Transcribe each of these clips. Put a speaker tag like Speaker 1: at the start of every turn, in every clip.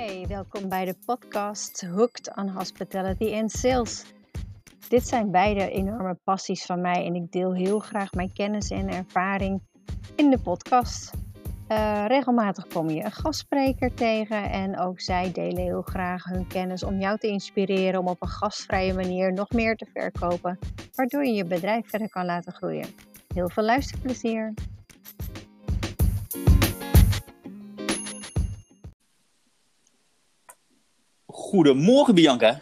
Speaker 1: Hey, welkom bij de podcast Hooked on Hospitality and Sales. Dit zijn beide enorme passies van mij en ik deel heel graag mijn kennis en ervaring in de podcast. Uh, regelmatig kom je een gastspreker tegen en ook zij delen heel graag hun kennis om jou te inspireren om op een gastvrije manier nog meer te verkopen, waardoor je je bedrijf verder kan laten groeien. Heel veel luisterplezier!
Speaker 2: Goedemorgen, Bianca.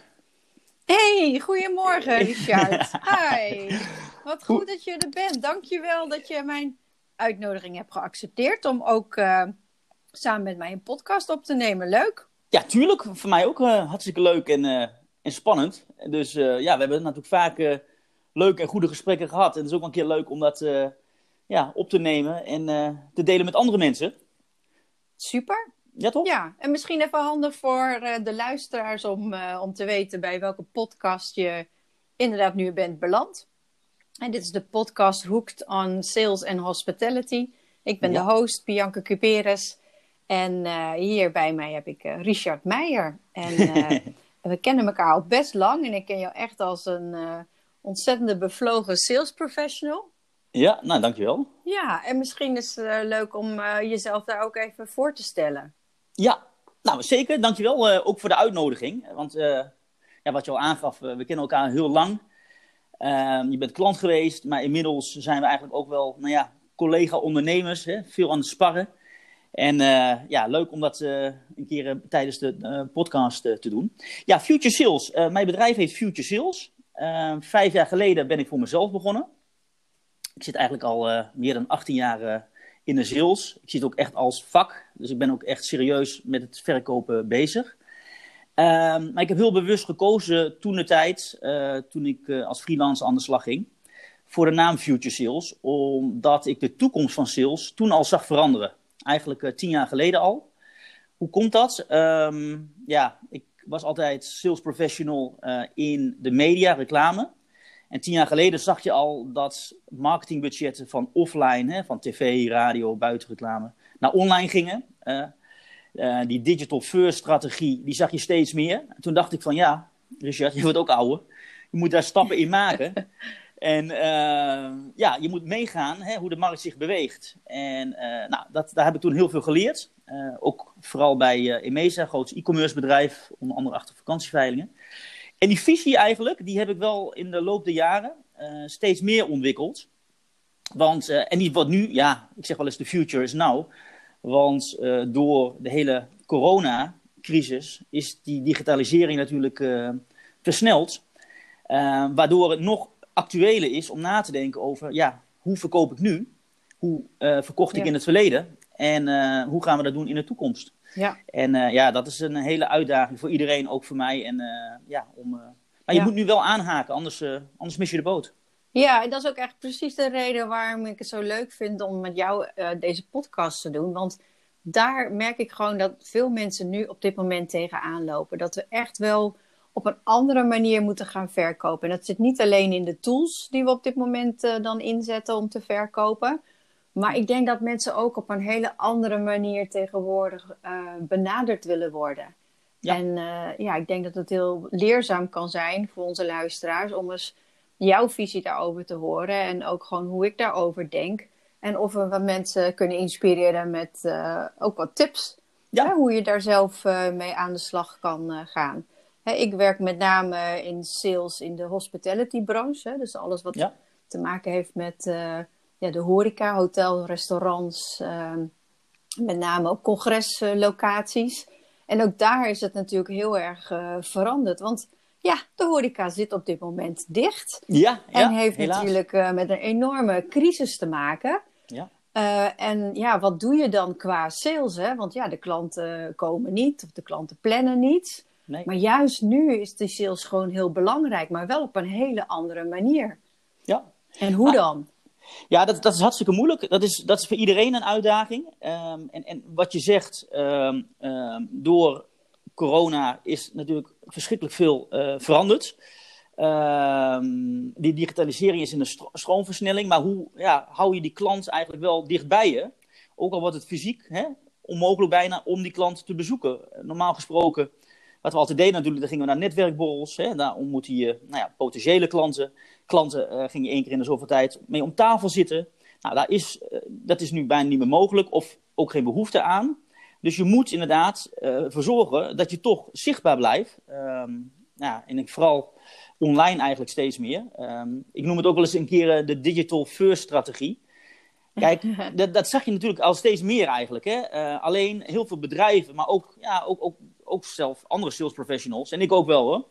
Speaker 1: Hey, goedemorgen, Richard. Hi. Wat goed dat je er bent. Dankjewel dat je mijn uitnodiging hebt geaccepteerd om ook uh, samen met mij een podcast op te nemen. Leuk.
Speaker 2: Ja, tuurlijk. Voor mij ook uh, hartstikke leuk en, uh, en spannend. Dus ja, we hebben natuurlijk vaak leuke en goede gesprekken gehad. En het is ook een keer leuk om dat ja, op te nemen en te delen met andere mensen.
Speaker 1: Super.
Speaker 2: Ja, toch?
Speaker 1: Ja, en misschien even handig voor de luisteraars om, om te weten bij welke podcast je inderdaad nu bent beland. En dit is de podcast Hooked on Sales and Hospitality. Ik ben de host, Bianca Cuperes. En uh, hier bij mij heb ik Richard Meijer. En we kennen elkaar al best lang. En ik ken jou echt als een ontzettende bevlogen sales professional.
Speaker 2: Ja, nou dankjewel.
Speaker 1: Ja, en misschien is het leuk om jezelf daar ook even voor te stellen.
Speaker 2: Ja, nou zeker. Dankjewel ook voor de uitnodiging. Want ja, wat je al aangaf, we kennen elkaar heel lang. Ehm, je bent klant geweest, maar inmiddels zijn we eigenlijk ook wel nou ja, collega-ondernemers, veel aan het sparren. En uh, ja, leuk om dat uh, een keer uh, tijdens de podcast te doen. Ja, Future Sales. mijn bedrijf heet Future Sales. Ehm, vijf jaar geleden ben ik voor mezelf begonnen. Ik zit eigenlijk al meer dan 18 jaar in de sales. Ik zie het ook echt als vak. Dus ik ben ook echt serieus met het verkopen bezig. Um, maar ik heb heel bewust gekozen toen de tijd, uh, toen ik uh, als freelancer aan de slag ging, voor de naam Future Sales. Omdat ik de toekomst van sales toen al zag veranderen. Eigenlijk uh, tien jaar geleden al. Hoe komt dat? Um, ja, ik was altijd sales professional in de media, reclame. En tien jaar geleden zag je al dat marketingbudgetten van offline, hè, van tv, radio, buitenreclame, naar online gingen. Uh, die digital first strategie, die zag je steeds meer. toen dacht ik van ja, Richard, je wordt ook ouder. Je moet daar stappen in maken. en uh, ja, je moet meegaan hè, hoe de markt zich beweegt. En nou, dat, daar heb ik toen heel veel geleerd. ook vooral bij Emesa, groot e-commerce bedrijf, onder andere achter vakantieveilingen. En die visie eigenlijk, die heb ik wel in de loop der jaren steeds meer ontwikkeld. Want, en die wordt nu, ja, ik zeg wel eens de future is now. Want uh, door de hele coronacrisis is die digitalisering natuurlijk versneld. Waardoor het nog actueler is om na te denken over, ja, hoe verkoop ik nu? Hoe verkocht ik in het verleden? En hoe gaan we dat doen in de toekomst? Ja. En ja, dat is een hele uitdaging voor iedereen, ook voor mij. En ja, om... maar je moet nu wel aanhaken, anders, anders mis je de boot.
Speaker 1: Ja, en dat is ook echt precies de reden waarom ik het zo leuk vind om met jou deze podcast te doen. Want daar merk ik gewoon dat veel mensen nu op dit moment tegenaan lopen. Dat we echt wel op een andere manier moeten gaan verkopen. En dat zit niet alleen in de tools die we op dit moment dan inzetten om te verkopen. Maar ik denk dat mensen ook op een hele andere manier tegenwoordig uh, benaderd willen worden. Ja. En ja, ik denk dat het heel leerzaam kan zijn voor onze luisteraars om eens jouw visie daarover te horen en ook gewoon hoe ik daarover denk. En of we wat mensen kunnen inspireren met uh, ook wat tips. Ja. Hè, hoe je daar zelf uh, mee aan de slag kan uh, gaan. Hè, ik werk met name in sales in de hospitality branche. Dus alles wat ja. te maken heeft met ja, de horeca, hotel, restaurants. Ehm, met name ook congreslocaties. En ook daar is het natuurlijk heel erg veranderd. Want ja, de horeca zit op dit moment dicht.
Speaker 2: Ja,
Speaker 1: en heeft natuurlijk uh, met een enorme crisis te maken. Ja. Uh, en ja, wat doe je dan qua sales? Hè? Want ja, de klanten komen niet of de klanten plannen niet. Nee. Maar juist nu is de sales gewoon heel belangrijk, maar wel op een hele andere manier.
Speaker 2: Ja.
Speaker 1: En hoe ah, dan?
Speaker 2: Ja, dat, dat is hartstikke moeilijk. Dat is, dat is voor iedereen een uitdaging. Um, en, en wat je zegt, um, um, door corona is natuurlijk verschrikkelijk veel uh, veranderd. Die digitalisering is in een stroomversnelling, maar hoe ja, hou je die klant eigenlijk wel dicht bij je? Ook al wordt het fysiek hè, onmogelijk bijna om die klant te bezoeken. Normaal gesproken, wat we altijd deden natuurlijk, dan gingen we naar netwerkborrels. Hè, daar ontmoet je nou ja, potentiële klanten. Klanten uh, ging je één keer in de zoveel tijd mee om tafel zitten. Nou, daar is, dat is nu bijna niet meer mogelijk of ook geen behoefte aan. Dus je moet inderdaad ervoor zorgen dat je toch zichtbaar blijft. Um, ja, en ik vooral online eigenlijk steeds meer. Ehm, ik noem het ook wel eens een keer de digital first strategie. Kijk, dat, dat, zag je natuurlijk al steeds meer eigenlijk. Hè? Uh, alleen heel veel bedrijven, maar ook, ja, ook, ook, ook zelf andere sales professionals, en ik ook wel hoor.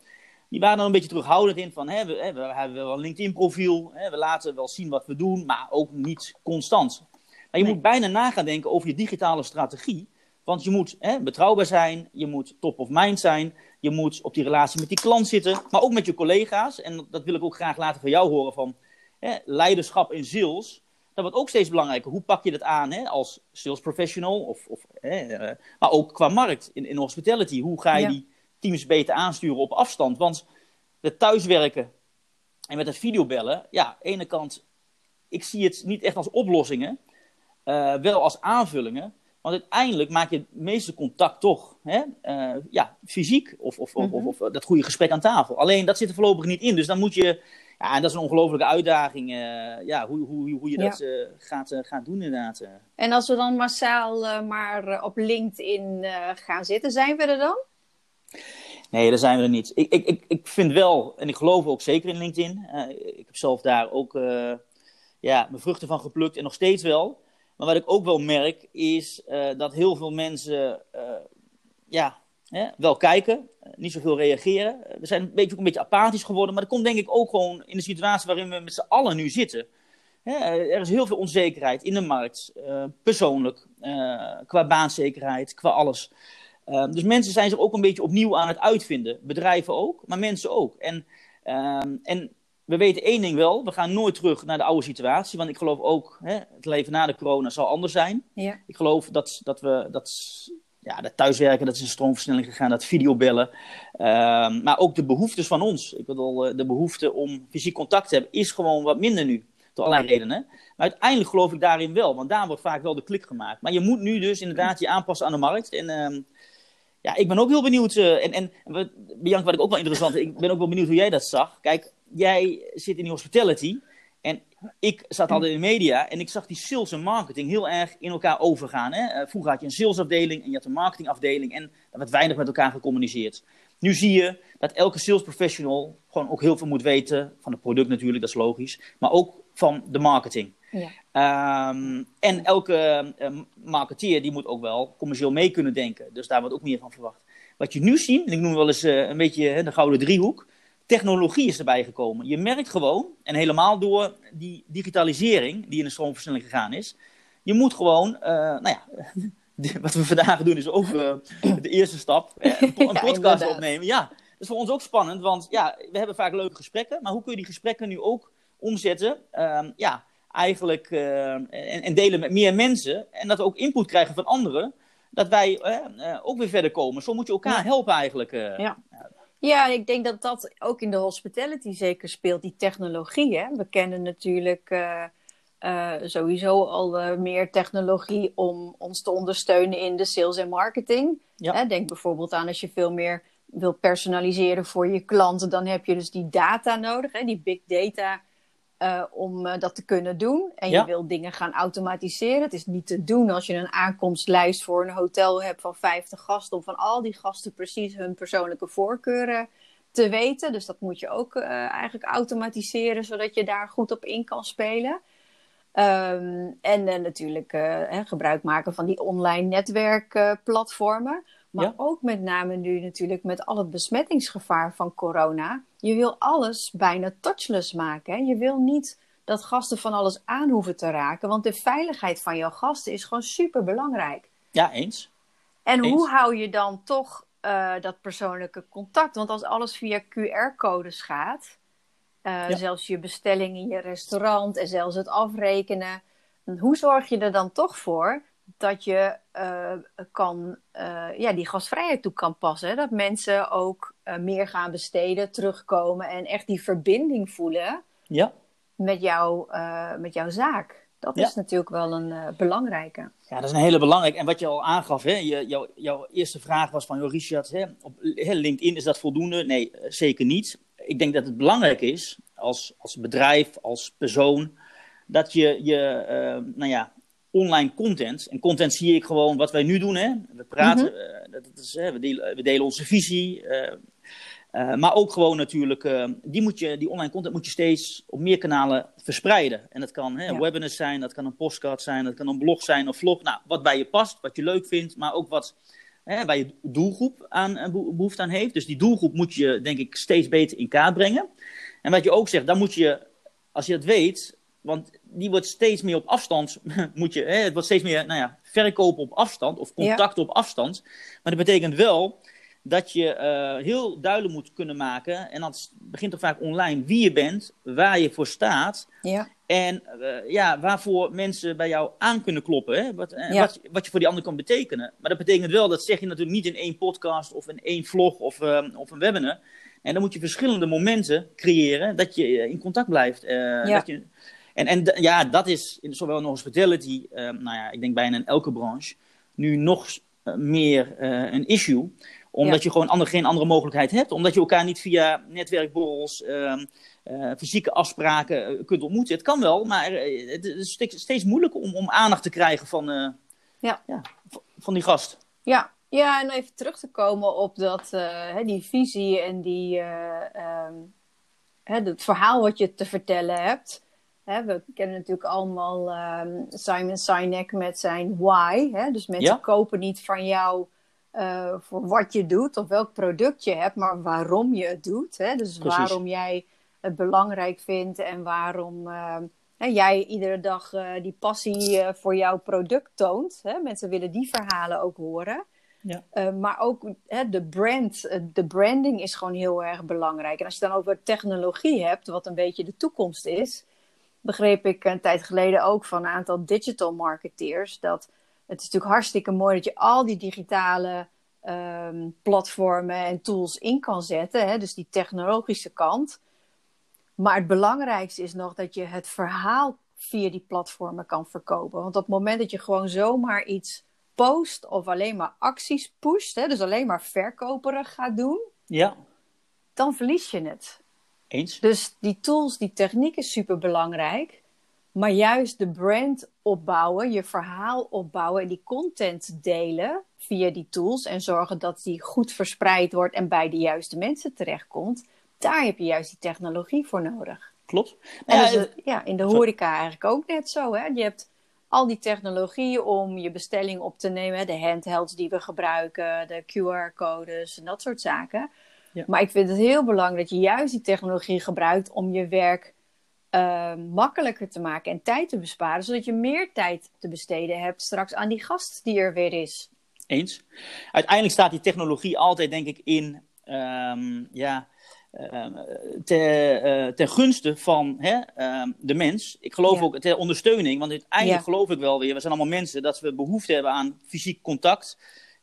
Speaker 2: Die waren dan een beetje terughoudend in van, hè, we, hè, we hebben wel een LinkedIn profiel, hè, we laten wel zien wat we doen, maar ook niet constant. Maar je moet bijna na gaan denken over je digitale strategie. Want je moet hè, betrouwbaar zijn, je moet top of mind zijn, je moet op die relatie met die klant zitten, maar ook met je collega's. En dat wil ik ook graag laten van jou horen van hè, leiderschap in sales dat wordt ook steeds belangrijker. Hoe pak je dat aan hè, als sales professional, of, of, hè, eh, maar ook qua markt in, in hospitality. Hoe ga je die teams beter aansturen op afstand? Want het thuiswerken en met het videobellen, ja, aan de ene kant, ik zie het niet echt als oplossingen, uh, wel als aanvullingen. Want uiteindelijk maak je het meeste contact toch hè, uh, ja, fysiek of, of, of, of, dat goede gesprek aan tafel. Alleen dat zit er voorlopig niet in. Dus dan moet je ja, en dat is een ongelofelijke uitdaging, uh, ja, hoe, hoe, hoe je dat gaat, gaat doen inderdaad.
Speaker 1: En als we dan massaal maar op LinkedIn gaan zitten, zijn we er dan?
Speaker 2: Nee, daar zijn we er niet. Ik, ik, ik, ik vind wel, en ik geloof ook zeker in LinkedIn. ik heb zelf daar ook ja, mijn vruchten van geplukt en nog steeds wel. Maar wat ik ook wel merk, is dat heel veel mensen ja, Hè, wel kijken, eh, niet zoveel reageren. We zijn een beetje, een beetje apathisch geworden, maar dat komt denk ik ook gewoon in de situatie waarin we met z'n allen nu zitten. Hè, er is heel veel onzekerheid in de markt, persoonlijk, qua baanzekerheid, qua alles. Uh, dus mensen zijn zich ook een beetje opnieuw aan het uitvinden. Bedrijven ook, maar mensen ook. En, ehm, en we weten één ding wel, we gaan nooit terug naar de oude situatie. Want ik geloof ook, hè, het leven na de corona zal anders zijn. Ja. Ik geloof dat, dat we dat ja, dat thuiswerken, dat is een stroomversnelling gegaan, dat videobellen. Uh, maar ook de behoeftes van ons. Ik bedoel, eh, de behoefte om fysiek contact te hebben is gewoon wat minder nu. Door allerlei redenen. Maar uiteindelijk geloof ik daarin wel, want daar wordt vaak wel de klik gemaakt. Maar je moet nu dus inderdaad je aanpassen aan de markt. En uh, ja, ik ben ook heel benieuwd. Uh, en, en Bianca, wat ik ook wel interessant vind, ik ben ook wel benieuwd hoe jij dat zag. Kijk, jij zit in die hospitality. En ik zat altijd in de media en ik zag die sales en marketing heel erg in elkaar overgaan. Hè? Eh, vroeger had je een salesafdeling en je had een marketingafdeling en er werd weinig met elkaar gecommuniceerd. Nu zie je dat elke sales professional gewoon ook heel veel moet weten van het product natuurlijk, dat is logisch, maar ook van de marketing. Ja. Um, en elke uh, marketeer die moet ook wel commercieel mee kunnen denken, dus daar wordt ook meer van verwacht. Wat je nu ziet, en ik noem wel eens uh, een beetje de gouden driehoek, technologie is erbij gekomen. Je merkt gewoon, en helemaal door die digitalisering die in de stroomversnelling gegaan is, je moet gewoon, uh, nou ja, wat we vandaag doen is ook uh, de eerste stap, een podcast opnemen. Ja, dat is voor ons ook spannend, want ja, we hebben vaak leuke gesprekken, maar hoe kun je die gesprekken nu ook omzetten, ehm, ja, eigenlijk, en, en, delen met meer mensen, en dat we ook input krijgen van anderen, dat wij ook weer verder komen. Zo moet je elkaar helpen eigenlijk. ja.
Speaker 1: Ja, ik denk dat dat ook in de hospitality zeker speelt, die technologie. Hè? We kennen natuurlijk uh, uh, sowieso al uh, meer technologie om ons te ondersteunen in de sales en marketing. Ja. Hè? Denk bijvoorbeeld aan als je veel meer wil personaliseren voor je klanten, dan heb je dus die data nodig, hè? die big data uh, om uh, dat te kunnen doen. En ja. je wil dingen gaan automatiseren. Het is niet te doen als je een aankomstlijst voor een hotel hebt van 50 gasten, om van al die gasten precies hun persoonlijke voorkeuren te weten. Dus dat moet je ook uh, eigenlijk automatiseren, zodat je daar goed op in kan spelen. Um, en natuurlijk hè, gebruik maken van die online netwerkplatformen. Maar ja. ook met name nu natuurlijk met al het besmettingsgevaar van corona. Je wil alles bijna touchless maken. Hè? Je wil niet dat gasten van alles aan hoeven te raken. Want de veiligheid van jouw gasten is gewoon super belangrijk.
Speaker 2: Ja, eens.
Speaker 1: En hoe hou je dan toch uh, dat persoonlijke contact? Want als alles via QR-codes gaat, uh, ja. zelfs je bestelling in je restaurant en zelfs het afrekenen. Hoe zorg je er dan toch voor dat je uh, kan, uh, ja, die gastvrijheid toe kan passen. Dat mensen ook uh, meer gaan besteden, terugkomen en echt die verbinding voelen
Speaker 2: ja.
Speaker 1: met, jou, met jouw zaak. Dat is natuurlijk wel een belangrijke.
Speaker 2: Ja, dat is een hele belangrijke. En wat je al aangaf, hè, je, jouw, jouw eerste vraag was van, joh, Richard, hè, op hè, LinkedIn is dat voldoende? Nee, zeker niet. Ik denk dat het belangrijk is, als, als bedrijf, als persoon, dat je je, nou ja, online content. En content zie ik gewoon wat wij nu doen. Hè? We praten, mm dat is, hè, we, delen, we, delen, onze visie. Uh, uh, maar ook gewoon natuurlijk, die, moet je, die online content moet je steeds op meer kanalen verspreiden. En dat kan hè, ja. webinars zijn, dat kan een postcard zijn, dat kan een blog zijn of vlog. Nou, wat bij je past, wat je leuk vindt, maar ook wat hè, waar je doelgroep aan, behoefte aan heeft. Dus die doelgroep moet je, denk ik, steeds beter in kaart brengen. En wat je ook zegt, dan moet je, als je dat weet, want die wordt steeds meer op afstand. Moet je, hè, het wordt steeds meer nou ja, verkopen op afstand of contact op afstand. Maar dat betekent wel dat je uh, heel duidelijk moet kunnen maken. En dat begint toch vaak online wie je bent, waar je voor staat.
Speaker 1: Ja.
Speaker 2: En uh, ja, waarvoor mensen bij jou aan kunnen kloppen. Hè? Wat, ja. wat, wat, je voor die ander kan betekenen. Maar dat betekent wel, dat zeg je natuurlijk niet in één podcast of in één vlog of, uh, of een webinar. En dan moet je verschillende momenten creëren dat je in contact blijft. Ja. Dat je, en, en ja, dat is in, zowel in hospitality, uh, nou ja, ik denk bijna in elke branche, nu nog uh, meer uh, een issue. Omdat ja. je gewoon ander, geen andere mogelijkheid hebt. Omdat je elkaar niet via netwerkborrels, ehm, fysieke afspraken kunt ontmoeten. Het kan wel, maar het is steeds moeilijker om, om aandacht te krijgen van,
Speaker 1: ja.
Speaker 2: Ja, van die gast.
Speaker 1: Ja, ja, en even terug te komen op dat, hè, die visie en die, um, hè, het verhaal wat je te vertellen hebt. Hè, we kennen natuurlijk allemaal um, Simon Sinek met zijn why. Hè? Dus mensen ja? kopen niet van jou uh, voor wat je doet of welk product je hebt, maar waarom je het doet. Hè? Dus Precies. waarom jij het belangrijk vindt en waarom uh, hè, jij iedere dag uh, die passie voor jouw product toont. Hè? Mensen willen die verhalen ook horen.
Speaker 2: Ja.
Speaker 1: Uh, maar ook hè, de brand, de branding is gewoon heel erg belangrijk. En als je dan over technologie hebt, wat een beetje de toekomst is, begreep ik een tijd geleden ook van een aantal digital marketeers. Dat het is natuurlijk hartstikke mooi dat je al die digitale um, platformen en tools in kan zetten. Hè, dus die technologische kant. Maar het belangrijkste is nog dat je het verhaal via die platformen kan verkopen. Want op het moment dat je gewoon zomaar iets post of alleen maar acties pusht, hè, dus alleen maar verkoperig gaat doen,
Speaker 2: ja.
Speaker 1: dan verlies je het.
Speaker 2: Eens.
Speaker 1: Dus die tools, die techniek is super belangrijk. Maar juist de brand opbouwen, je verhaal opbouwen en die content delen via die tools en zorgen dat die goed verspreid wordt en bij de juiste mensen terechtkomt, daar heb je juist die technologie voor nodig.
Speaker 2: Klopt.
Speaker 1: En ja, dus, ja in de horeca eigenlijk ook net zo. Hè? Je hebt al die technologie om je bestelling op te nemen, de handhelds die we gebruiken, de QR-codes en dat soort zaken. Ja. Maar ik vind het heel belangrijk dat je juist die technologie gebruikt om je werk uh, makkelijker te maken en tijd te besparen, zodat je meer tijd te besteden hebt straks aan die gast die er weer is.
Speaker 2: Eens. Uiteindelijk staat die technologie altijd, denk ik, in um, ja, uh, ten, uh, ten gunste van hè, de mens. Ik geloof ja. ook ter ondersteuning, want uiteindelijk ja. geloof ik wel weer, we zijn allemaal mensen, dat we behoefte hebben aan fysiek contact.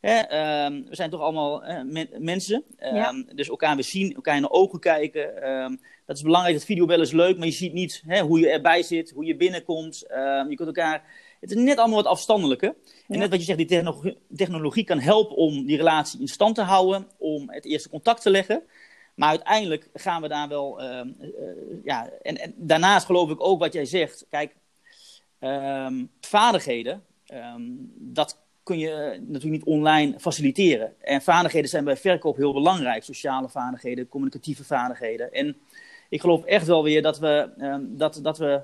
Speaker 2: Hè, um, we zijn toch allemaal uh, men mensen. Um, ja. Dus elkaar weer zien, elkaar in de ogen kijken. Um, dat is belangrijk. Dat videobellen is leuk, maar je ziet niet hè, hoe je erbij zit, hoe je binnenkomt. je kunt elkaar. Het is net allemaal wat afstandelijker. Ja. En net wat je zegt, die technologie, technologie kan helpen om die relatie in stand te houden, om het eerste contact te leggen. Maar uiteindelijk gaan we daar wel. Uh, uh, ja, en, en, daarnaast geloof ik ook wat jij zegt. Kijk, vaardigheden, dat kun je natuurlijk niet online faciliteren. En vaardigheden zijn bij verkoop heel belangrijk. Sociale vaardigheden, communicatieve vaardigheden. En ik geloof echt wel weer dat we, um, dat, dat we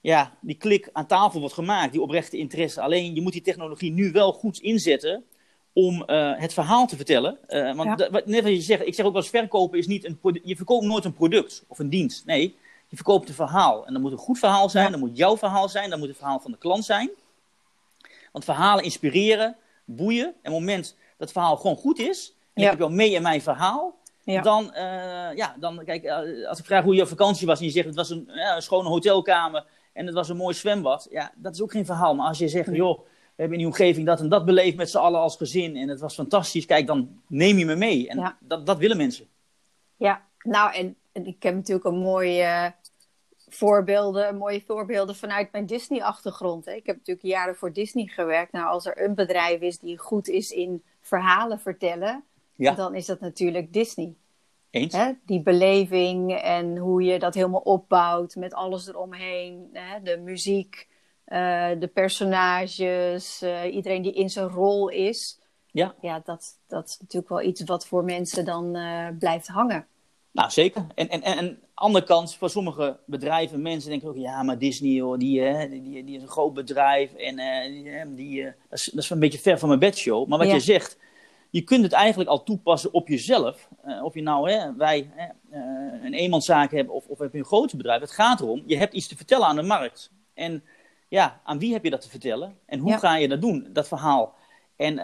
Speaker 2: ja, die klik aan tafel wordt gemaakt, die oprechte interesse. Alleen je moet die technologie nu wel goed inzetten om uh, het verhaal te vertellen. Uh, want ja. net wat je zegt, ik zeg ook als verkopen is niet een je verkoopt nooit een product of een dienst. Nee, je verkoopt een verhaal. En dat moet een goed verhaal zijn, ja. dat moet jouw verhaal zijn, dat moet het verhaal van de klant zijn. Want verhalen inspireren, boeien. En op het moment dat het verhaal gewoon goed is, en ja. ik heb jou mee in mijn verhaal, ja. dan, uh, ja, dan, kijk, uh, als ik vraag hoe je vakantie was en je zegt het was een, ja, een schone hotelkamer en het was een mooi zwembad, ja, dat is ook geen verhaal. Maar als je zegt, joh, we hebben in die omgeving dat en dat beleefd met z'n allen als gezin en het was fantastisch, kijk, dan neem je me mee. En dat, dat willen mensen.
Speaker 1: Ja, nou, en, en ik heb natuurlijk een mooi uh, voorbeelden, mooie voorbeelden vanuit mijn Disney-achtergrond. Ik heb natuurlijk jaren voor Disney gewerkt. Nou, als er een bedrijf is die goed is in verhalen vertellen, dan is dat natuurlijk Disney.
Speaker 2: Eens?
Speaker 1: Hè? Die beleving en hoe je dat helemaal opbouwt met alles eromheen. Hè? De muziek, uh, de personages, uh, iedereen die in zijn rol is.
Speaker 2: Ja,
Speaker 1: ja dat, dat is natuurlijk wel iets wat voor mensen dan uh, blijft hangen.
Speaker 2: Nou, zeker. En, en, en andere kant, voor sommige bedrijven, mensen denken ook, ja, maar Disney, hoor, die, hè, die, die is een groot bedrijf en die, die dat, is, dat is een beetje ver van mijn bedshow. Maar wat ja. je zegt, je kunt het eigenlijk al toepassen op jezelf. Uh, of je nou, hè, wij hè, een eenmanszaak hebben of, of heb je een groot bedrijf. Het gaat erom, je hebt iets te vertellen aan de markt. En ja, aan wie heb je dat te vertellen? En hoe ja. ga je dat doen, dat verhaal? En,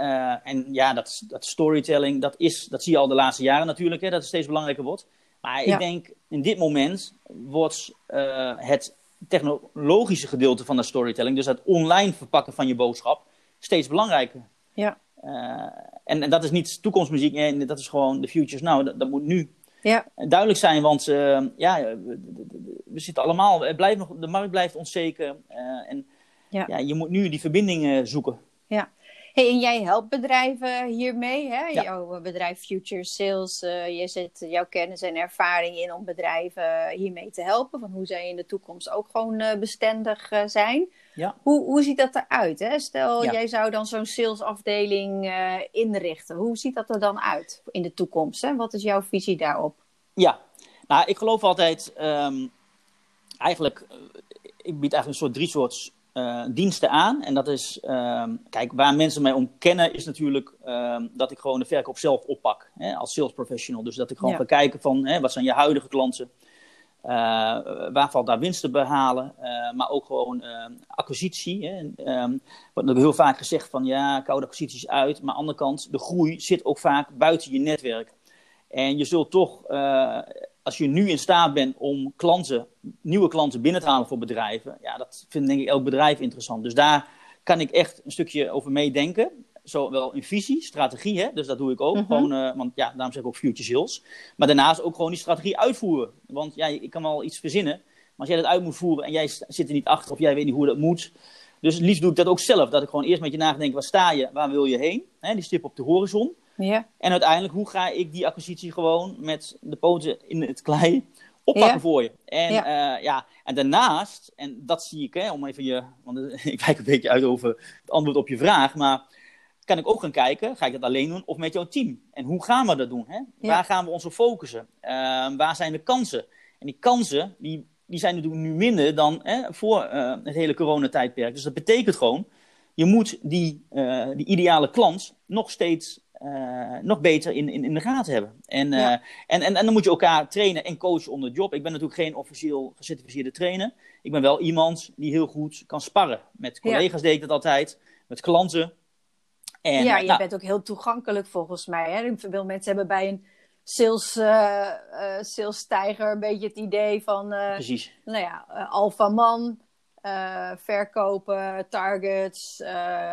Speaker 2: en ja, dat, dat storytelling, dat, is, dat zie je al de laatste jaren natuurlijk, hè, dat het steeds belangrijker wordt. Maar ja. ik denk, in dit moment wordt het technologische gedeelte van de storytelling, dus het online verpakken van je boodschap, steeds belangrijker.
Speaker 1: Ja.
Speaker 2: Uh, en, en, dat is niet toekomstmuziek, nee, dat is gewoon de futures now. Dat, dat moet nu
Speaker 1: ja.
Speaker 2: duidelijk zijn, want uh, ja, we, zitten allemaal, het blijft nog, de markt blijft onzeker. En ja. ja. je moet nu die verbinding zoeken.
Speaker 1: Ja. Hey, en jij helpt bedrijven hiermee, hè? Ja. Jouw bedrijf Future Sales, je zet jouw kennis en ervaring in om bedrijven hiermee te helpen. Van hoe zij in de toekomst ook gewoon bestendig zijn.
Speaker 2: Ja.
Speaker 1: Hoe, hoe ziet dat eruit? Hè? Stel, ja. jij zou dan zo'n salesafdeling inrichten. Hoe ziet dat er dan uit in de toekomst? Hè? Wat is jouw visie daarop?
Speaker 2: Ja, nou, ik geloof altijd, um, eigenlijk, ik bied eigenlijk een soort drie soorts uh, diensten aan. En dat is, um, kijk, waar mensen mij om kennen, is natuurlijk um, dat ik gewoon de verkoop zelf oppak hè, als sales professional. Dus dat ik gewoon ja. ga kijken van, hè, wat zijn je huidige klanten? Uh, waar valt daar winst te behalen, uh, maar ook gewoon uh, acquisitie. Hè. Um, wordt heel vaak gezegd van ja, koude acquisities uit, maar aan de andere kant, de groei zit ook vaak buiten je netwerk. En je zult toch, als je nu in staat bent om klanten, nieuwe klanten binnen te halen voor bedrijven, ja, dat vindt denk ik elk bedrijf interessant. Dus daar kan ik echt een stukje over meedenken zowel in visie, strategie, hè? dus dat doe ik ook. Mm -hmm. gewoon, uh, want ja, daarom zeg ik ook future sales. Maar daarnaast ook gewoon die strategie uitvoeren. Want ja, ik kan wel iets verzinnen, maar als jij dat uit moet voeren en jij zit er niet achter of jij weet niet hoe dat moet. Dus liefst doe ik dat ook zelf. Dat ik gewoon eerst met je nadenk, waar sta je, waar wil je heen? Hè? Die stip op de horizon.
Speaker 1: Ja.
Speaker 2: En uiteindelijk, hoe ga ik die acquisitie gewoon met de poten in het klei oppakken ja. voor je. En, ja. Uh, ja. en daarnaast, en dat zie ik, hè, om even je, want ik wijk een beetje uit over het antwoord op je vraag, maar kan ik ook gaan kijken, ga ik dat alleen doen of met jouw team? En hoe gaan we dat doen? Hè? Waar gaan we ons op focussen? Uh, waar zijn de kansen? En die kansen, die, die zijn natuurlijk nu minder dan hè, voor uh, het hele coronatijdperk. Dus dat betekent gewoon, je moet die, die ideale klant nog steeds nog beter in, in, in de gaten hebben. En, ja. en, en, en dan moet je elkaar trainen en coachen onder de job. Ik ben natuurlijk geen officieel gecertificeerde trainer. Ik ben wel iemand die heel goed kan sparren. Met collega's ja. deed ik dat altijd, met klanten.
Speaker 1: En, ja, je nou, bent ook heel toegankelijk volgens mij. Hè? Veel mensen hebben bij een sales, uh, sales tijger een beetje het idee van...
Speaker 2: Precies.
Speaker 1: Nou ja, alpha man, verkopen, targets,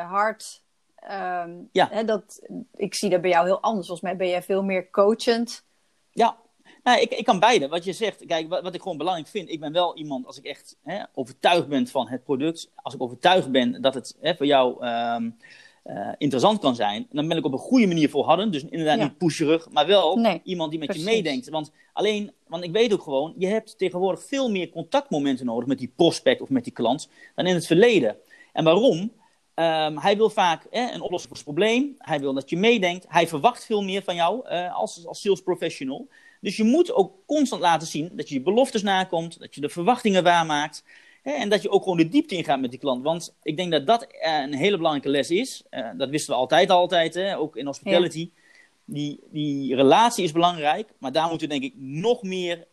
Speaker 1: hard. Um,
Speaker 2: ja.
Speaker 1: Hè, dat, ik zie dat bij jou heel anders. Volgens mij ben jij veel meer coachend.
Speaker 2: Ja, nou, ik, ik kan beide. Wat je zegt, kijk, wat, wat, ik gewoon belangrijk vind, ik ben wel iemand, als ik echt hè, overtuigd ben van het product, als ik overtuigd ben dat het hè, voor jou um, uh, interessant kan zijn, dan ben ik op een goede manier volhardend. Dus inderdaad ja. niet pusherig, maar wel
Speaker 1: nee,
Speaker 2: iemand die met
Speaker 1: precies.
Speaker 2: je meedenkt. Want alleen, want ik weet ook gewoon, je hebt tegenwoordig veel meer contactmomenten nodig met die prospect of met die klant dan in het verleden. En waarom? Um, hij wil vaak eh, een oplossing voor het probleem. Hij wil dat je meedenkt. Hij verwacht veel meer van jou uh, als, als sales professional. Dus je moet ook constant laten zien dat je je beloftes nakomt, dat je de verwachtingen waarmaakt. Hè, en dat je ook gewoon de diepte ingaat met die klant. Want ik denk dat dat uh, een hele belangrijke les is. Uh, dat wisten we altijd, altijd, hè, ook in hospitality. Ja. Die, die relatie is belangrijk, maar daar moeten we denk ik nog meer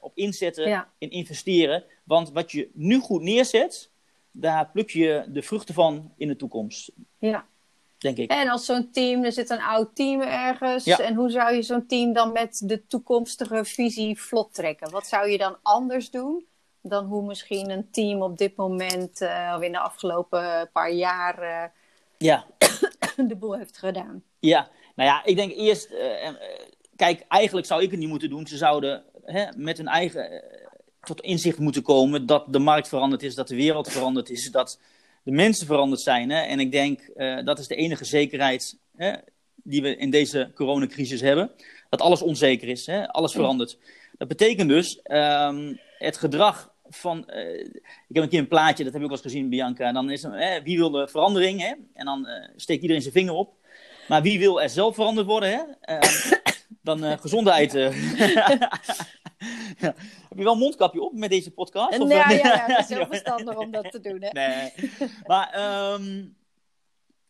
Speaker 2: op inzetten,
Speaker 1: ja.
Speaker 2: in investeren. Want wat je nu goed neerzet, daar pluk je de vruchten van in de toekomst.
Speaker 1: Ja.
Speaker 2: Denk ik.
Speaker 1: En als zo'n team, er zit een oud team ergens.
Speaker 2: Ja.
Speaker 1: En hoe zou je zo'n team dan met de toekomstige visie vlot trekken? Wat zou je dan anders doen dan hoe misschien een team op dit moment, uh, of in de afgelopen paar jaar, uh,
Speaker 2: ja.
Speaker 1: de boel heeft gedaan?
Speaker 2: Ja, nou ja, ik denk eerst, uh, kijk, eigenlijk zou ik het niet moeten doen. Ze zouden hè, met hun eigen tot inzicht moeten komen dat de markt veranderd is, dat de wereld veranderd is, dat de mensen veranderd zijn. Hè? En ik denk uh, dat is de enige zekerheid hè, die we in deze coronacrisis hebben. Dat alles onzeker is, hè? alles verandert. Dat betekent dus um, het gedrag van. Uh, ik heb een keer een plaatje, dat heb ik ook wel eens gezien, Bianca. En dan is er, wie wil de verandering? Hè? En dan uh, steekt iedereen zijn vinger op. Maar wie wil er zelf veranderd worden? Hè? Uh, dan gezondheid. ja. Heb je wel een mondkapje op met deze podcast?
Speaker 1: Of, ja, ja, ja, het is heel verstandig om dat te doen. Hè?
Speaker 2: Nee. Maar um,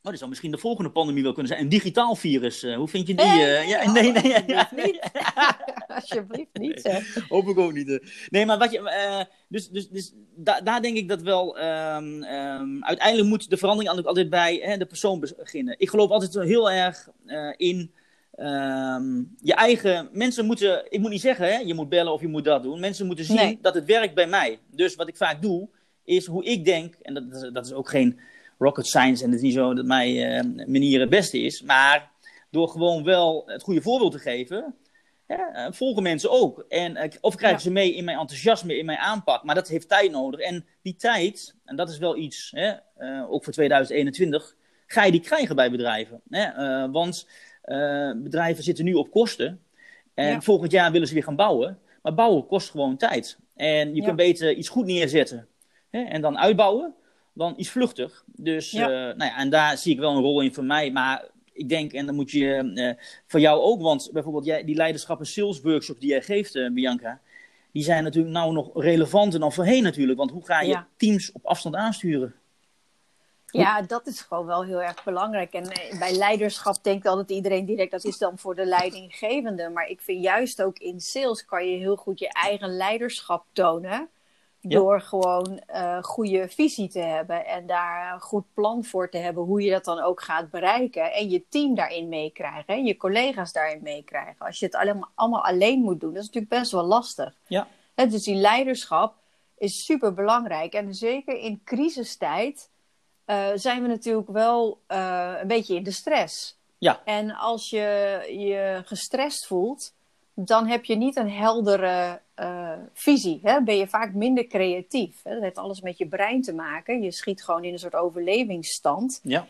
Speaker 2: Oh, dat zou misschien de volgende pandemie wel kunnen zijn. Een digitaal virus. Uh, hoe vind je die? Uh, ja, nee, nee,
Speaker 1: alsjeblieft niet. alsjeblieft niet, zeg.
Speaker 2: Hoop ik ook niet. Uh. Nee, maar wat je. Uh, dus dus, dus da daar denk ik dat wel. Um, um, uiteindelijk moet de verandering altijd bij hè, de persoon beginnen. Ik geloof altijd heel erg in. Um, je eigen. Mensen moeten. Ik moet niet zeggen, hè, je moet bellen of je moet dat doen. Mensen moeten zien nee. dat het werkt bij mij. Dus wat ik vaak doe, is hoe ik denk. En dat, dat is ook geen rocket science en het is niet zo dat mijn uh, manier het beste is. Maar door gewoon wel het goede voorbeeld te geven, ja, volgen mensen ook. En, uh, of krijgen ja. ze mee in mijn enthousiasme, in mijn aanpak. Maar dat heeft tijd nodig. En die tijd, en dat is wel iets, hè, uh, ook voor 2021, ga je die krijgen bij bedrijven. Hè? want bedrijven zitten nu op kosten. En ja. volgend jaar willen ze weer gaan bouwen. Maar bouwen kost gewoon tijd. En je kunt beter iets goed neerzetten. Hè? En dan uitbouwen dan iets vluchtig. Dus, ja. Uh, nou ja, en daar zie ik wel een rol in voor mij. Maar ik denk, en dan moet je uh, voor jou ook, want bijvoorbeeld jij, die leiderschap en sales workshops die jij geeft, uh, Bianca, die zijn natuurlijk nou nog relevanter dan voorheen natuurlijk. Want hoe ga je ja. teams op afstand aansturen?
Speaker 1: Ja, dat is gewoon wel heel erg belangrijk. En bij leiderschap denkt altijd iedereen direct dat is dan voor de leidinggevende. Maar ik vind juist ook in sales kan je heel goed je eigen leiderschap tonen. Door gewoon uh, goede visie te hebben en daar een goed plan voor te hebben hoe je dat dan ook gaat bereiken. En je team daarin meekrijgen en je collega's daarin meekrijgen. Als je het allemaal, allemaal alleen moet doen, dat is natuurlijk best wel lastig.
Speaker 2: Ja.
Speaker 1: He, dus die leiderschap is super belangrijk. En zeker in crisistijd uh, zijn we natuurlijk wel uh, een beetje in de stress.
Speaker 2: Ja.
Speaker 1: En als je je gestrest voelt, dan heb je niet een heldere uh, visie. Hè? Ben je vaak minder creatief. Hè? Dat heeft alles met je brein te maken. Je schiet gewoon in een soort overlevingsstand.
Speaker 2: Ja.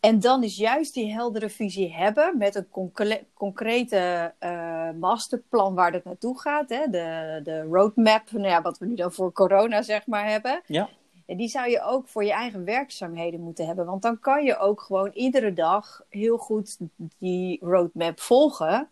Speaker 1: En dan is juist die heldere visie hebben met een concre concrete uh, masterplan waar het naartoe gaat. Hè? De, de roadmap, nou ja, wat we nu dan voor corona zeg maar hebben.
Speaker 2: Ja.
Speaker 1: En die zou je ook voor je eigen werkzaamheden moeten hebben. Want dan kan je ook gewoon iedere dag heel goed die roadmap volgen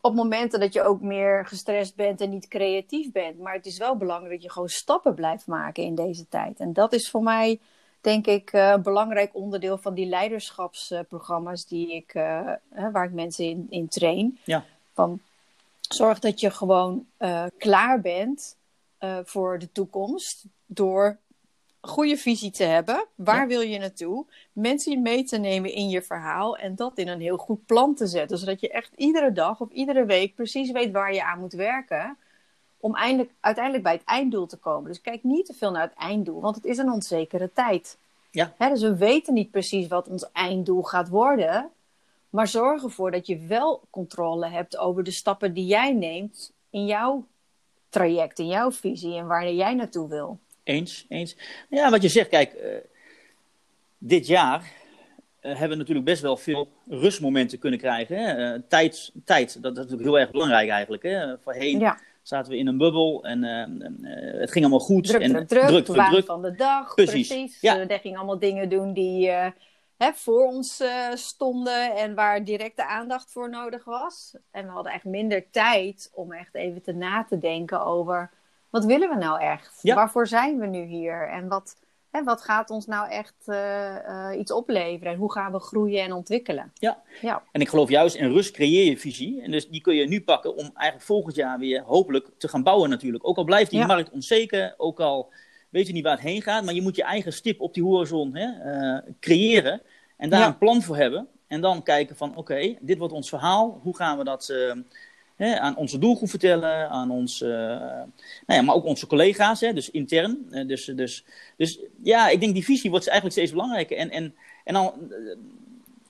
Speaker 1: op momenten dat je ook meer gestrest bent en niet creatief bent. Maar het is wel belangrijk dat je gewoon stappen blijft maken in deze tijd. En dat is voor mij, denk ik, uh, een belangrijk onderdeel van die leiderschapsprogramma's die ik, uh, waar ik mensen in, in train.
Speaker 2: Ja.
Speaker 1: Van, zorg dat je gewoon uh, klaar bent voor de toekomst door goede visie te hebben. Waar ja. wil je naartoe? Mensen mee te nemen in je verhaal en dat in een heel goed plan te zetten. Zodat je echt iedere dag of iedere week precies weet waar je aan moet werken. Om eindelijk, uiteindelijk bij het einddoel te komen. Dus kijk niet te veel naar het einddoel, want het is een onzekere tijd.
Speaker 2: Ja.
Speaker 1: Hè, dus we weten niet precies wat ons einddoel gaat worden. Maar zorg ervoor dat je wel controle hebt over de stappen die jij neemt in jouw traject, in jouw visie en waar jij naartoe wil.
Speaker 2: Eens, eens. Ja, wat je zegt, kijk, uh, dit jaar uh, hebben we natuurlijk best wel veel rustmomenten kunnen krijgen. Hè? Uh, tijd, tijd, dat is natuurlijk heel erg belangrijk eigenlijk. Hè? Voorheen ja. zaten we in een bubbel en het ging allemaal goed.
Speaker 1: Druk,
Speaker 2: en,
Speaker 1: druk, druk. druk, druk, druk. van de dag, precies. precies. Ja. Allemaal dingen doen die hè, voor ons stonden en waar directe aandacht voor nodig was. En we hadden echt minder tijd om echt even te na te denken over wat willen we nou echt?
Speaker 2: Ja.
Speaker 1: Waarvoor zijn we nu hier? En wat, hè, wat gaat ons nou echt uh, uh, iets opleveren? En hoe gaan we groeien en ontwikkelen?
Speaker 2: Ja.
Speaker 1: ja,
Speaker 2: en ik geloof juist in rust creëer je visie. En dus die kun je nu pakken om eigenlijk volgend jaar weer hopelijk te gaan bouwen natuurlijk. Ook al blijft die ja. markt onzeker, ook al weet je niet waar het heen gaat. Maar je moet je eigen stip op die horizon hè, uh, creëren. En daar ja. een plan voor hebben. En dan kijken van oké, okay, dit wordt ons verhaal. Hoe gaan we dat hè, aan onze doelgroep vertellen, aan ons, uh, nou ja, maar ook onze collega's, hè, dus intern. Uh, dus, dus, dus ja, ik denk die visie wordt eigenlijk steeds belangrijker. En, en, en dan, uh,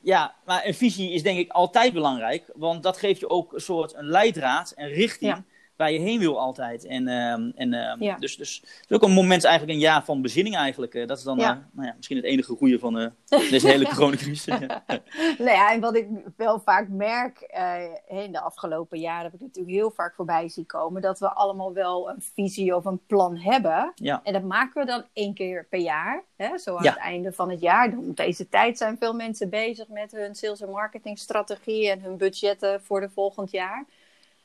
Speaker 2: ja, maar een visie is denk ik altijd belangrijk, want dat geeft je ook een soort een leidraad en richting. Waar je heen wil altijd. En, ehm, en, ehm,
Speaker 1: Ja.
Speaker 2: dus, dus het is ook een moment, eigenlijk een jaar van bezinning eigenlijk. Eh, dat is dan
Speaker 1: Ja.
Speaker 2: eh, nou ja, misschien het enige goede van eh, deze hele coronacrisis.
Speaker 1: Nou ja, en wat ik wel vaak merk in de afgelopen jaren, heb ik natuurlijk heel vaak voorbij zien komen, dat we allemaal wel een visie of een plan hebben.
Speaker 2: ja,
Speaker 1: En dat maken we dan één keer per jaar. Hè? Zo aan het einde van het jaar. Om deze tijd zijn veel mensen bezig met hun sales- en marketingstrategie en hun budgetten voor de volgend jaar.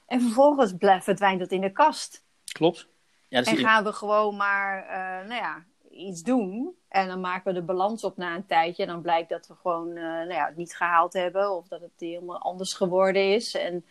Speaker 1: En vervolgens verdwijnt dat in de kast.
Speaker 2: klopt. Ja, dat
Speaker 1: En gaan we gewoon maar eh, nou ja, iets doen. En dan maken we de balans op na een tijdje. En dan blijkt dat we gewoon eh, nou ja, het niet gehaald hebben. Of dat het helemaal anders geworden is. En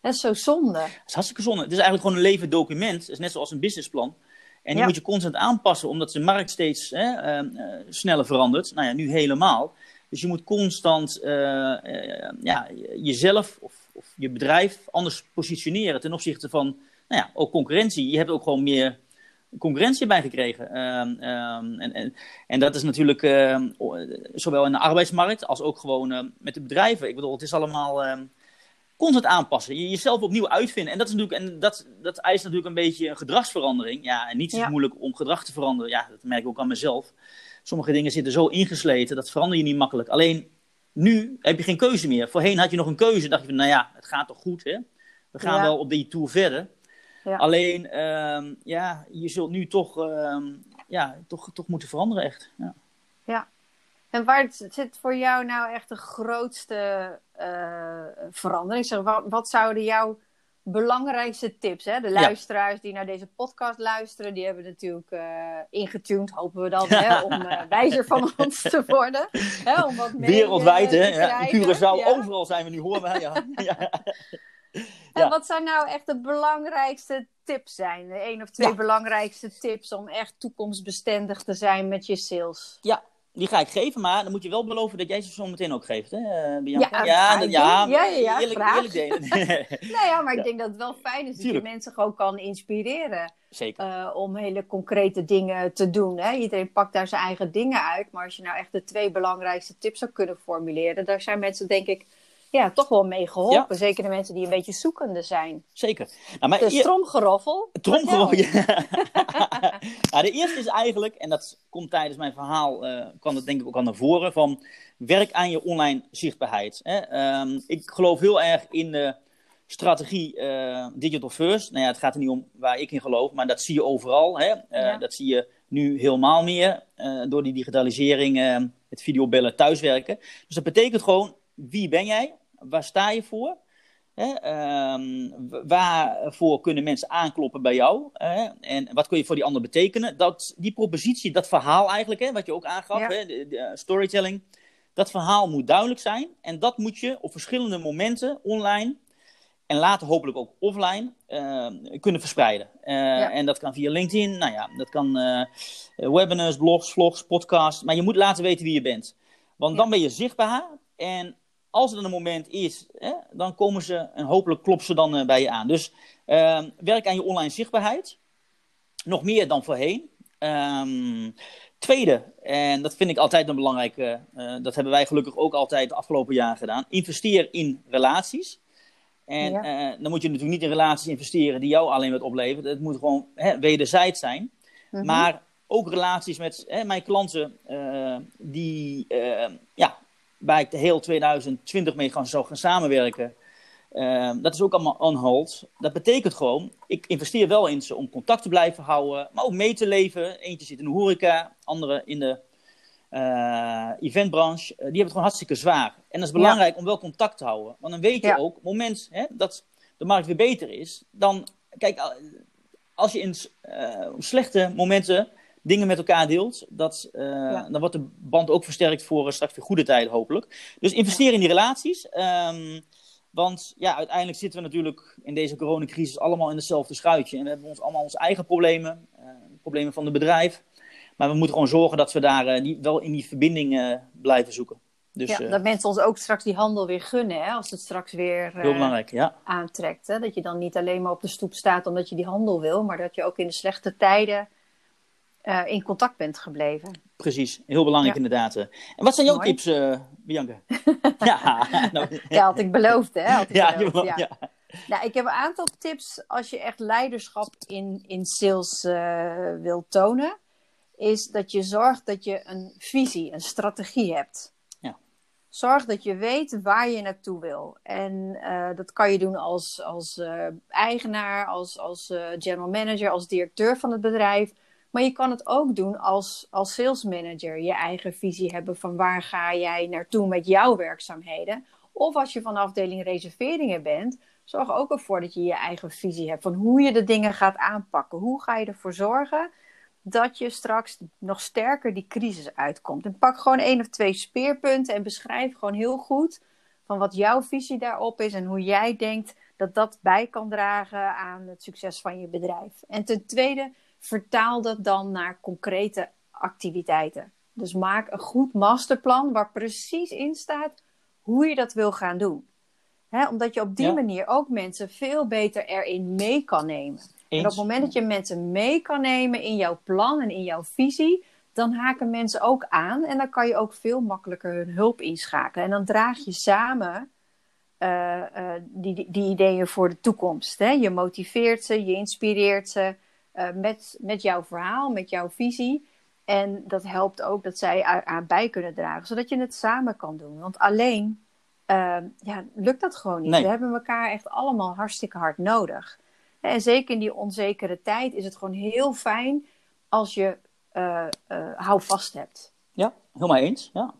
Speaker 1: dat is zo zonde.
Speaker 2: Het is hartstikke zonde. Het is eigenlijk gewoon een levend document. Het is net zoals een businessplan. En die
Speaker 1: Ja.
Speaker 2: moet je constant aanpassen, omdat de markt steeds hè, eh, sneller verandert. Nou ja, nu helemaal. Dus je moet constant eh, eh, ja, jezelf of, of je bedrijf anders positioneren ten opzichte van nou ja, ook concurrentie. Je hebt ook gewoon meer concurrentie bij gekregen. Ehm, ehm, en, en, en dat is natuurlijk o- zowel in de arbeidsmarkt als ook gewoon met de bedrijven. Ik bedoel, het is allemaal ehm, constant aanpassen. Je jezelf opnieuw uitvinden. En dat, is natuurlijk, en dat, dat eist natuurlijk een beetje een gedragsverandering. Ja, en is
Speaker 1: Ja.
Speaker 2: moeilijk om gedrag te veranderen. Ja, dat merk ik ook aan mezelf. Sommige dingen zitten zo ingesleten, dat verander je niet makkelijk. Alleen nu heb je geen keuze meer. Voorheen had je nog een keuze. dacht je van, nou ja, het gaat toch goed, hè? We gaan
Speaker 1: Ja.
Speaker 2: wel op die tour verder.
Speaker 1: Ja.
Speaker 2: Alleen, ehm, ja, je zult nu toch, ehm, ja, toch, toch moeten veranderen, echt. Ja.
Speaker 1: En waar zit voor jou nou echt de grootste eh, verandering? Zeg, wat, wat zouden jouw belangrijkste tips? Hè? De luisteraars die naar deze podcast luisteren, die hebben natuurlijk eh ingetuned, hopen we dan, hè, om eh, wijzer van ons te worden. Hè, om wat mee,
Speaker 2: Wereldwijd,
Speaker 1: eh,
Speaker 2: hè? Ja. Curaçao,
Speaker 1: Ja.
Speaker 2: overal zijn we nu hoorbaar. Ja. ja.
Speaker 1: En wat zou nou echt de belangrijkste tips zijn? De één of twee
Speaker 2: Ja.
Speaker 1: belangrijkste tips om echt toekomstbestendig te zijn met je sales?
Speaker 2: ja, die ga ik geven, maar dan moet je wel beloven dat jij ze zo meteen ook geeft, hè, eh, Bianca?
Speaker 1: Ja,
Speaker 2: ja, dat-
Speaker 1: ik
Speaker 2: ja.
Speaker 1: Ja, ja, ja,
Speaker 2: eerlijk,
Speaker 1: graag.
Speaker 2: eerlijk delen.
Speaker 1: Nou ja, maar ik
Speaker 2: Ja.
Speaker 1: denk dat het wel fijn is dat je mensen gewoon kan inspireren.
Speaker 2: Zeker.
Speaker 1: eh, om hele concrete dingen te doen. Hè? Iedereen pakt daar zijn eigen dingen uit. Maar als je nou echt de twee belangrijkste tips zou kunnen formuleren, daar zijn mensen denk ik ja, toch wel mee geholpen. Zeker de mensen die een beetje zoekende zijn.
Speaker 2: Zeker. Nou, maar
Speaker 1: Dus tromgeroffel.
Speaker 2: Ja. Nou, de eerste is eigenlijk, en dat komt tijdens mijn verhaal, eh kwam dat denk ik ook al naar voren, van werk aan je online zichtbaarheid. Hè. Ehm, ik geloof heel erg in de strategie eh, digital first. Nou ja, het gaat er niet om waar ik in geloof, maar dat zie je overal. Hè. Eh,
Speaker 1: Ja.
Speaker 2: Dat zie je nu helemaal meer door die digitalisering, het videobellen, thuiswerken. Dus dat betekent gewoon, wie ben jij? Waar sta je voor? Hè, ehm, waarvoor kunnen mensen aankloppen bij jou? Hè? En wat kun je voor die ander betekenen? Dat, die propositie, dat verhaal eigenlijk, hè, wat je ook aangaf,
Speaker 1: Ja.
Speaker 2: hè, de, de, eh, storytelling. Dat verhaal moet duidelijk zijn. En dat moet je op verschillende momenten online en later hopelijk ook offline eh, kunnen verspreiden. Eh, En dat kan via LinkedIn, nou ja, dat kan webinars, blogs, vlogs, podcasts. Maar je moet laten weten wie je bent. Want
Speaker 1: Ja.
Speaker 2: dan ben je zichtbaar. En als er dan een moment is, hè, dan komen ze en hopelijk kloppen ze dan eh, bij je aan. Dus eh, werk aan je online zichtbaarheid. Nog meer dan voorheen. Ehm, tweede, en dat vind ik altijd een belangrijke, eh, dat hebben wij gelukkig ook altijd de afgelopen jaren gedaan. Investeer in relaties. En
Speaker 1: Ja.
Speaker 2: eh, dan moet je natuurlijk niet in relaties investeren die jou alleen wat opleveren. Het moet gewoon hè, wederzijds zijn.
Speaker 1: Mhm.
Speaker 2: Maar ook relaties met hè, mijn klanten die, ja, waar ik de heel 2020 mee gaan, zou gaan samenwerken. Eh, dat is ook allemaal on hold. Dat betekent gewoon, ik investeer wel in ze om contact te blijven houden, maar ook mee te leven. Eentje zit in de horeca, andere in de eh, eventbranche. Eh, die hebben het gewoon hartstikke zwaar. En dat is belangrijk om wel contact te houden. Want dan weet je
Speaker 1: Ja.
Speaker 2: ook, op het moment hè, dat de markt weer beter is, dan, kijk, al- als je in eh, slechte momenten dingen met elkaar deelt, dat, eh,
Speaker 1: Ja.
Speaker 2: dan wordt de band ook versterkt voor straks weer goede tijden hopelijk. Dus investeer in die relaties. ehm, want ja, uiteindelijk zitten we natuurlijk in deze coronacrisis allemaal in hetzelfde schuitje. En we hebben ons allemaal onze eigen problemen, eh, problemen van het bedrijf. Maar we moeten gewoon zorgen dat we daar eh, die, wel in die verbinding blijven zoeken. Dus
Speaker 1: ja, dat mensen ons ook straks die handel weer gunnen, hè, als het straks weer
Speaker 2: heel belangrijk, ja.
Speaker 1: aantrekt. Hè? Dat je dan niet alleen maar op de stoep staat omdat je die handel wil, maar dat je ook in de slechte tijden eh, in contact bent gebleven.
Speaker 2: Precies, heel belangrijk
Speaker 1: Ja.
Speaker 2: inderdaad. eh. En wat zijn jouw
Speaker 1: Mooi.
Speaker 2: tips, eh Bianca? ja, nou,
Speaker 1: Ja, had ik beloofd, hè? Had ik
Speaker 2: ja,
Speaker 1: beloofd, ja.
Speaker 2: ja.
Speaker 1: Nou, ik heb een aantal tips als je echt leiderschap in, in sales uh, wilt tonen. Is dat je zorgt dat je een visie, een strategie hebt.
Speaker 2: Ja.
Speaker 1: Zorg dat je weet waar je naartoe wil. En uh, dat kan je doen als, als uh, eigenaar, als, als general manager, als directeur van het bedrijf. Maar je kan het ook doen als, als sales manager. Je eigen visie hebben van waar ga jij naartoe met jouw werkzaamheden. Of als je van afdeling reserveringen bent, zorg ook ervoor dat je je eigen visie hebt van hoe je de dingen gaat aanpakken. Hoe ga je ervoor zorgen dat je straks nog sterker die crisis uitkomt. En pak gewoon één of twee speerpunten en beschrijf gewoon heel goed van wat jouw visie daarop is en hoe jij denkt dat dat bij kan dragen aan het succes van je bedrijf. En ten tweede, vertaal dat dan naar concrete activiteiten. Dus maak een goed masterplan waar precies in staat hoe je dat wil gaan doen. omdat je op die manier ook mensen veel beter erin mee kan nemen. En op het moment dat je mensen mee kan nemen in jouw plan en in jouw visie, dan haken mensen ook aan en dan kan je ook veel makkelijker hun hulp inschakelen. En dan draag je samen uh, uh, die, die, die, ideeën voor de toekomst. Hè? Je motiveert ze, je inspireert ze uh, met, met jouw verhaal, met jouw visie. En dat helpt ook dat zij aan bij kunnen dragen, zodat je het samen kan doen. Want alleen uh, ja, lukt dat gewoon niet. We hebben elkaar echt allemaal hartstikke hard nodig. En zeker in die onzekere tijd is het gewoon heel fijn als je uh, uh, hou vast hebt.
Speaker 2: Ja, helemaal eens. Ja.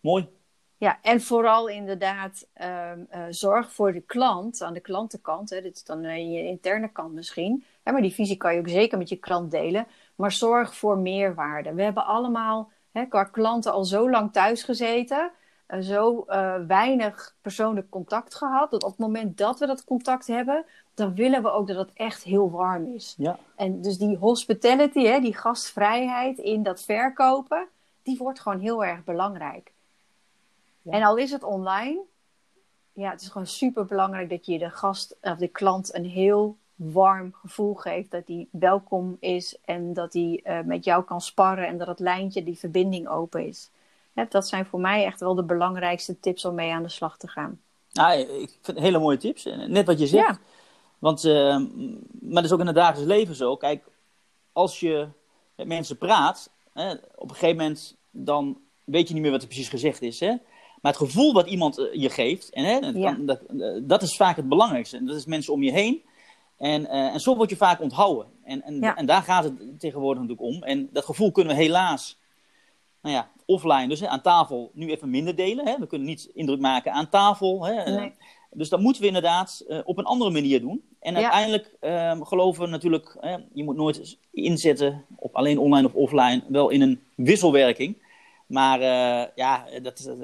Speaker 2: Mooi.
Speaker 1: Ja, en vooral inderdaad uh, zorg voor de klant aan de klantenkant. Hè, dit is dan je interne kant misschien. Maar die visie kan je ook zeker met je klant delen. Maar zorg voor meerwaarde. We hebben allemaal hè, qua klanten al zo lang thuis gezeten. Uh, zo uh, weinig persoonlijk contact gehad. Dat op het moment dat we dat contact hebben, dan willen we ook dat het echt heel warm is.
Speaker 2: Ja.
Speaker 1: En dus die hospitality, hè, die gastvrijheid in dat verkopen, die wordt gewoon heel erg belangrijk. Ja. En al is het online, ja, het is gewoon super belangrijk dat je de gast of de klant een heel warm gevoel geeft. Dat hij welkom is en dat hij uh, met jou kan sparren en dat het lijntje, die verbinding open is. Dat zijn voor mij echt wel de belangrijkste tips om mee aan de slag te gaan.
Speaker 2: Nou, ik vind hele mooie tips. Net wat je zegt. Ja. Want, uh, maar dat is ook in het dagelijks leven zo. Kijk, als je met mensen praat, hè, op een gegeven moment dan weet je niet meer wat er precies gezegd is. Hè? Maar het gevoel wat iemand je geeft, en, hè, ja. dat, dat, is vaak het belangrijkste. En dat is mensen om je heen. En, uh, en zo word je vaak onthouden. En, en, ja. en daar gaat het tegenwoordig natuurlijk om. En dat gevoel kunnen we helaas, nou ja, offline, dus hè, aan tafel, nu even minder delen. Hè. We kunnen niet indruk maken aan tafel. Hè.
Speaker 1: Nee.
Speaker 2: Dus dat moeten we inderdaad uh, op een andere manier doen. En ja. uiteindelijk um, geloven we natuurlijk, hè, je moet nooit inzetten op alleen online of offline, wel in een wisselwerking. Maar uh, ja, dat is uh,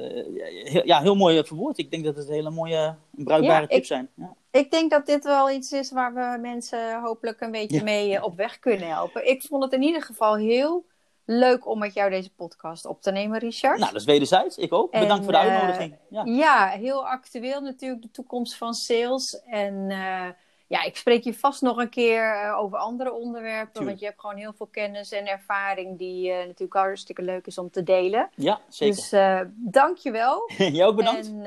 Speaker 2: heel, ja, heel mooi verwoord. Ik denk dat het hele mooie, bruikbare ja, tips
Speaker 1: ik,
Speaker 2: zijn. Ja.
Speaker 1: Ik denk dat dit wel iets is waar we mensen hopelijk een beetje mee op weg kunnen helpen. Ik vond het in ieder geval heel leuk om met jou deze podcast op te nemen, Richard.
Speaker 2: Nou, dat is wederzijds. Ik ook. En, Bedankt voor de uitnodiging.
Speaker 1: Ja. ja. heel actueel natuurlijk de toekomst van sales. En ja, ik spreek je vast nog een keer uh, over andere onderwerpen. Want je hebt gewoon heel veel kennis en ervaring die uh, natuurlijk hartstikke leuk is om te delen.
Speaker 2: Ja, zeker.
Speaker 1: Dus dank je wel.
Speaker 2: Jij ook bedankt.
Speaker 1: En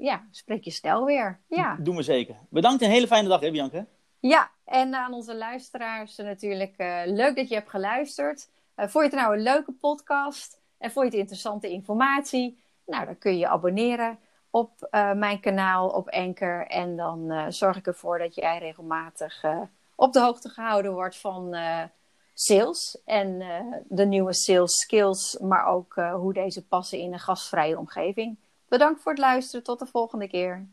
Speaker 1: ja, spreek je snel weer. Ja.
Speaker 2: Doen we zeker. Bedankt en een hele fijne dag, hè Bianca.
Speaker 1: Ja, en aan onze luisteraars natuurlijk leuk dat je hebt geluisterd. Uh, vond je het nou een leuke podcast en vond je het interessante informatie? Nou, dan kun je je abonneren op uh, mijn kanaal op Anchor. En dan uh, zorg ik ervoor dat jij regelmatig op de hoogte gehouden wordt van sales en de nieuwe sales skills, maar ook hoe deze passen in een gastvrije omgeving. Bedankt voor het luisteren. Tot de volgende keer.